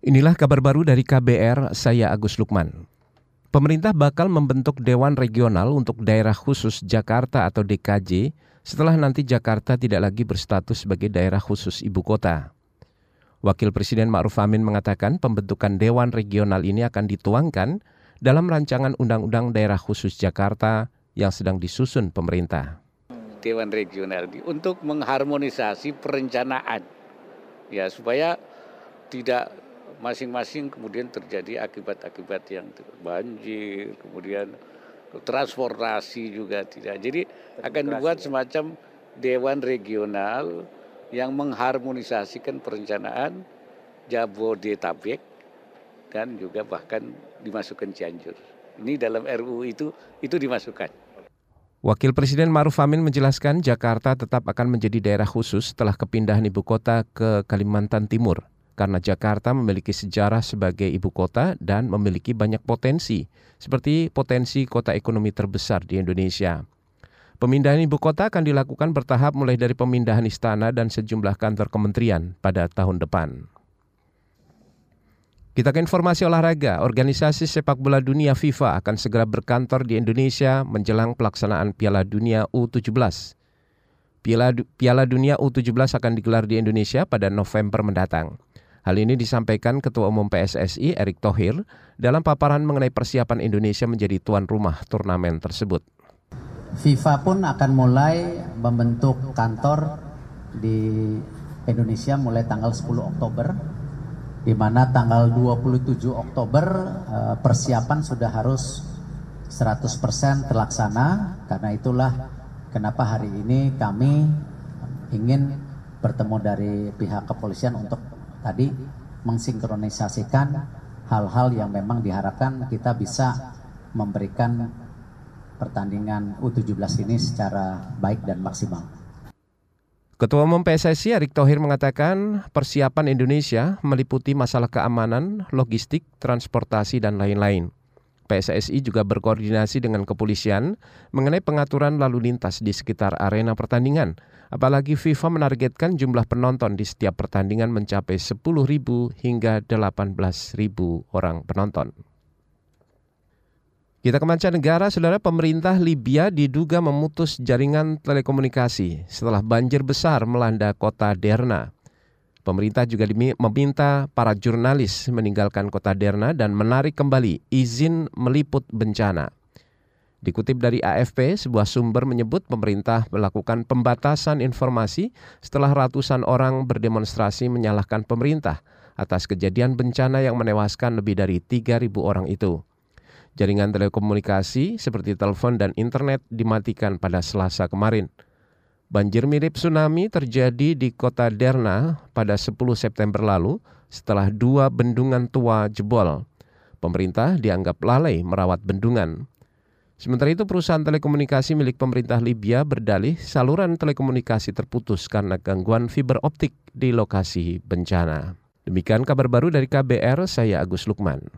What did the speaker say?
Inilah kabar baru dari KBR, saya Agus Lukman. Pemerintah bakal membentuk Dewan Regional untuk Daerah Khusus Jakarta atau DKJ setelah nanti Jakarta tidak lagi berstatus sebagai daerah khusus ibu kota. Wakil Presiden Ma'ruf Amin mengatakan pembentukan Dewan Regional ini akan dituangkan dalam rancangan Undang-Undang Daerah Khusus Jakarta yang sedang disusun pemerintah. Dewan Regional untuk mengharmonisasi perencanaan ya supaya tidak masing-masing kemudian terjadi akibat-akibat yang banjir, kemudian transportasi juga tidak. Jadi akan dibuat ya. semacam dewan regional yang mengharmonisasikan perencanaan Jabodetabek dan juga bahkan dimasukkan Cianjur. Ini dalam RUU itu itu dimasukkan. Wakil Presiden Maruf Amin menjelaskan Jakarta tetap akan menjadi daerah khusus setelah kepindahan ibu kota ke Kalimantan Timur karena Jakarta memiliki sejarah sebagai ibu kota dan memiliki banyak potensi, seperti potensi kota ekonomi terbesar di Indonesia. Pemindahan ibu kota akan dilakukan bertahap mulai dari pemindahan istana dan sejumlah kantor kementerian pada tahun depan. Kita ke informasi olahraga. Organisasi sepak bola dunia FIFA akan segera berkantor di Indonesia menjelang pelaksanaan Piala Dunia U17. Piala, Piala Dunia U17 akan digelar di Indonesia pada November mendatang. Hal ini disampaikan Ketua Umum PSSI Erick Thohir dalam paparan mengenai persiapan Indonesia menjadi tuan rumah turnamen tersebut. FIFA pun akan mulai membentuk kantor di Indonesia mulai tanggal 10 Oktober di mana tanggal 27 Oktober eh, persiapan sudah harus 100% terlaksana karena itulah kenapa hari ini kami ingin bertemu dari pihak kepolisian untuk tadi mensinkronisasikan hal-hal yang memang diharapkan kita bisa memberikan pertandingan U17 ini secara baik dan maksimal. Ketua Umum PSSI Erick Thohir mengatakan persiapan Indonesia meliputi masalah keamanan, logistik, transportasi, dan lain-lain. PSSI juga berkoordinasi dengan kepolisian mengenai pengaturan lalu lintas di sekitar arena pertandingan. Apalagi FIFA menargetkan jumlah penonton di setiap pertandingan mencapai 10.000 hingga 18.000 orang penonton. Kita ke mancanegara, saudara pemerintah Libya diduga memutus jaringan telekomunikasi setelah banjir besar melanda kota Derna. Pemerintah juga meminta para jurnalis meninggalkan kota Derna dan menarik kembali izin meliput bencana. Dikutip dari AFP, sebuah sumber menyebut pemerintah melakukan pembatasan informasi setelah ratusan orang berdemonstrasi menyalahkan pemerintah atas kejadian bencana yang menewaskan lebih dari 3.000 orang itu. Jaringan telekomunikasi seperti telepon dan internet dimatikan pada Selasa kemarin. Banjir mirip tsunami terjadi di kota Derna pada 10 September lalu setelah dua bendungan tua jebol. Pemerintah dianggap lalai merawat bendungan. Sementara itu perusahaan telekomunikasi milik pemerintah Libya berdalih saluran telekomunikasi terputus karena gangguan fiber optik di lokasi bencana. Demikian kabar baru dari KBR, saya Agus Lukman.